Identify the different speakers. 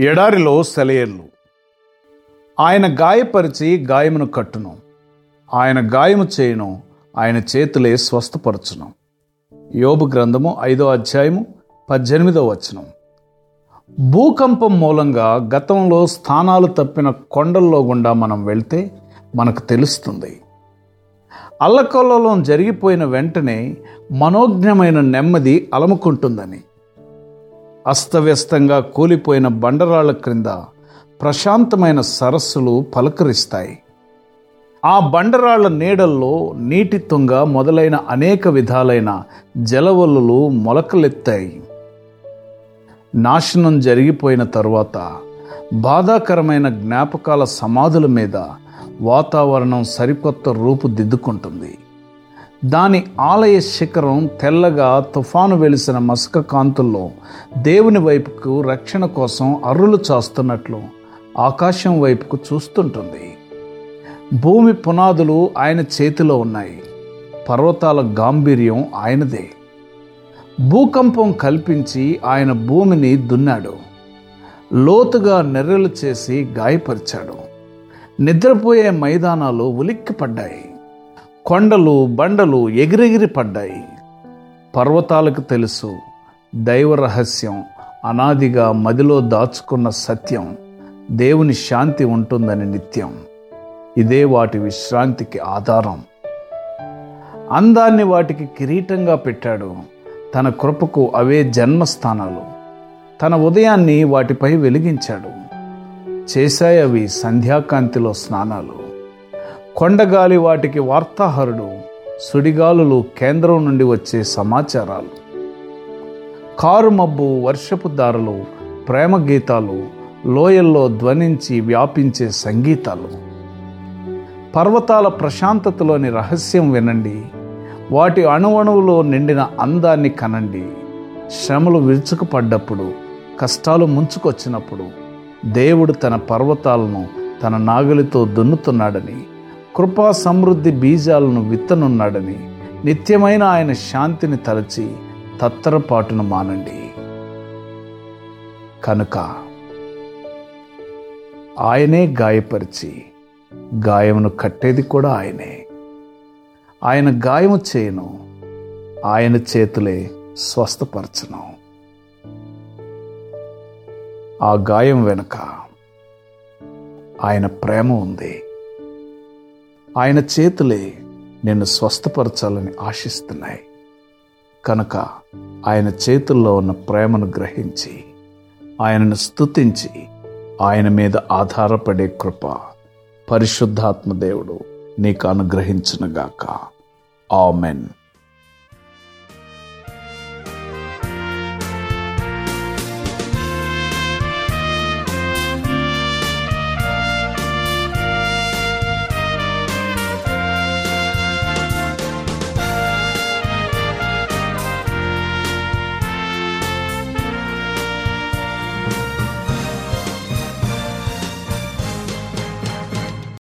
Speaker 1: ఎడారిలో సెలయేర్లు ఆయన గాయపరిచి గాయమును కట్టును. ఆయన గాయము చేయను ఆయన చేతులే స్వస్థపరచును. యోబు గ్రంథము ఐదో అధ్యాయము పద్దెనిమిదో వచనం. భూకంపం మూలంగా గతంలో స్థానాలు తప్పిన కొండల్లో గుండా మనం వెళ్తే మనకు తెలుస్తుంది. అల్లకొల్లలో జరిగిపోయిన వెంటనే మనోజ్ఞమైన నెమ్మది అలముకుంటుందని. అస్తవ్యస్తంగా కూలిపోయిన బండరాళ్ళ క్రింద ప్రశాంతమైన సరస్సులు పలకరిస్తాయి. ఆ బండరాళ్ళ నీడల్లో నీటి తుంగ మొదలైన అనేక విధాలైన జలవల్లులు మొలకలెత్తాయి. నాశనం జరిగిపోయిన తరువాత బాధాకరమైన జ్ఞాపకాల సమాధుల మీద వాతావరణం సరికొత్త రూపు దిద్దుకుంటుంది. దాని ఆలయ శిఖరం తెల్లగా తుఫాను వెలిసిన మసక కాంతుల్లో దేవుని వైపుకు రక్షణ కోసం అర్రులు చాస్తున్నట్లు ఆకాశం వైపుకు చూస్తుంటుంది. భూమి పునాదులు ఆయన చేతిలో ఉన్నాయి. పర్వతాల గాంభీర్యం ఆయనదే. భూకంపం కల్పించి ఆయన భూమిని దున్నాడు. లోతుగా నెర్రలు చేసి గాయపరిచాడు. నిద్రపోయే మైదానాలు ఉలిక్కిపడ్డాయి. కొండలు బండలు ఎగిరెగిరి పడ్డాయి. పర్వతాలకు తెలుసు దైవ రహస్యం అనాదిగా మదిలో దాచుకున్న సత్యం దేవుని శాంతి ఉంటుందని నిత్యం. ఇదే వాటి విశ్రాంతికి ఆధారం. అందాన్ని వాటికి కిరీటంగా పెట్టాడు. తన కృపకు అవే జన్మస్థానాలు. తన ఉదయాన్ని వాటిపై వెలిగించాడు. చేశాయి అవి సంధ్యాకాంతిలో స్నానాలు. కొండగాలి వాటికి వార్తాహరుడు సుడిగాలులు కేంద్రం నుండి వచ్చే సమాచారాలు. కారు మబ్బు వర్షపు దారులు ప్రేమ గీతాలు లోయల్లో ధ్వనించి వ్యాపించే సంగీతాలు. పర్వతాల ప్రశాంతతలోని రహస్యం వినండి. వాటి అణువణువులో నిండిన అందాన్ని కనండి. శ్రమలు విరుచుకుపడ్డప్పుడు కష్టాలు ముంచుకొచ్చినప్పుడు దేవుడు తన పర్వతాలను తన నాగలితో దున్నుతున్నాడని. కృపా సమృద్ధి బీజాలను విత్తనున్నాడని నిత్యమైన ఆయన శాంతిని తలచి తత్తరపాటును మానండి. కనుక ఆయనే గాయపరిచి గాయమును కట్టేది కూడా ఆయనే. ఆయన గాయము చేయను ఆయన చేతులే స్వస్థపరచను. ఆ గాయం వెనుక ఆయన ప్రేమ ఉంది. ఆయన చేతులే నిన్ను స్వస్థపరచాలని ఆశిస్తున్నాయి. కనుక ఆయన చేతుల్లో ఉన్న ప్రేమను గ్రహించి ఆయనను స్తుతించి ఆయన మీద ఆధారపడే కృప పరిశుద్ధాత్మ దేవుడు నీకు అనుగ్రహించునుగాక. ఆమెన్.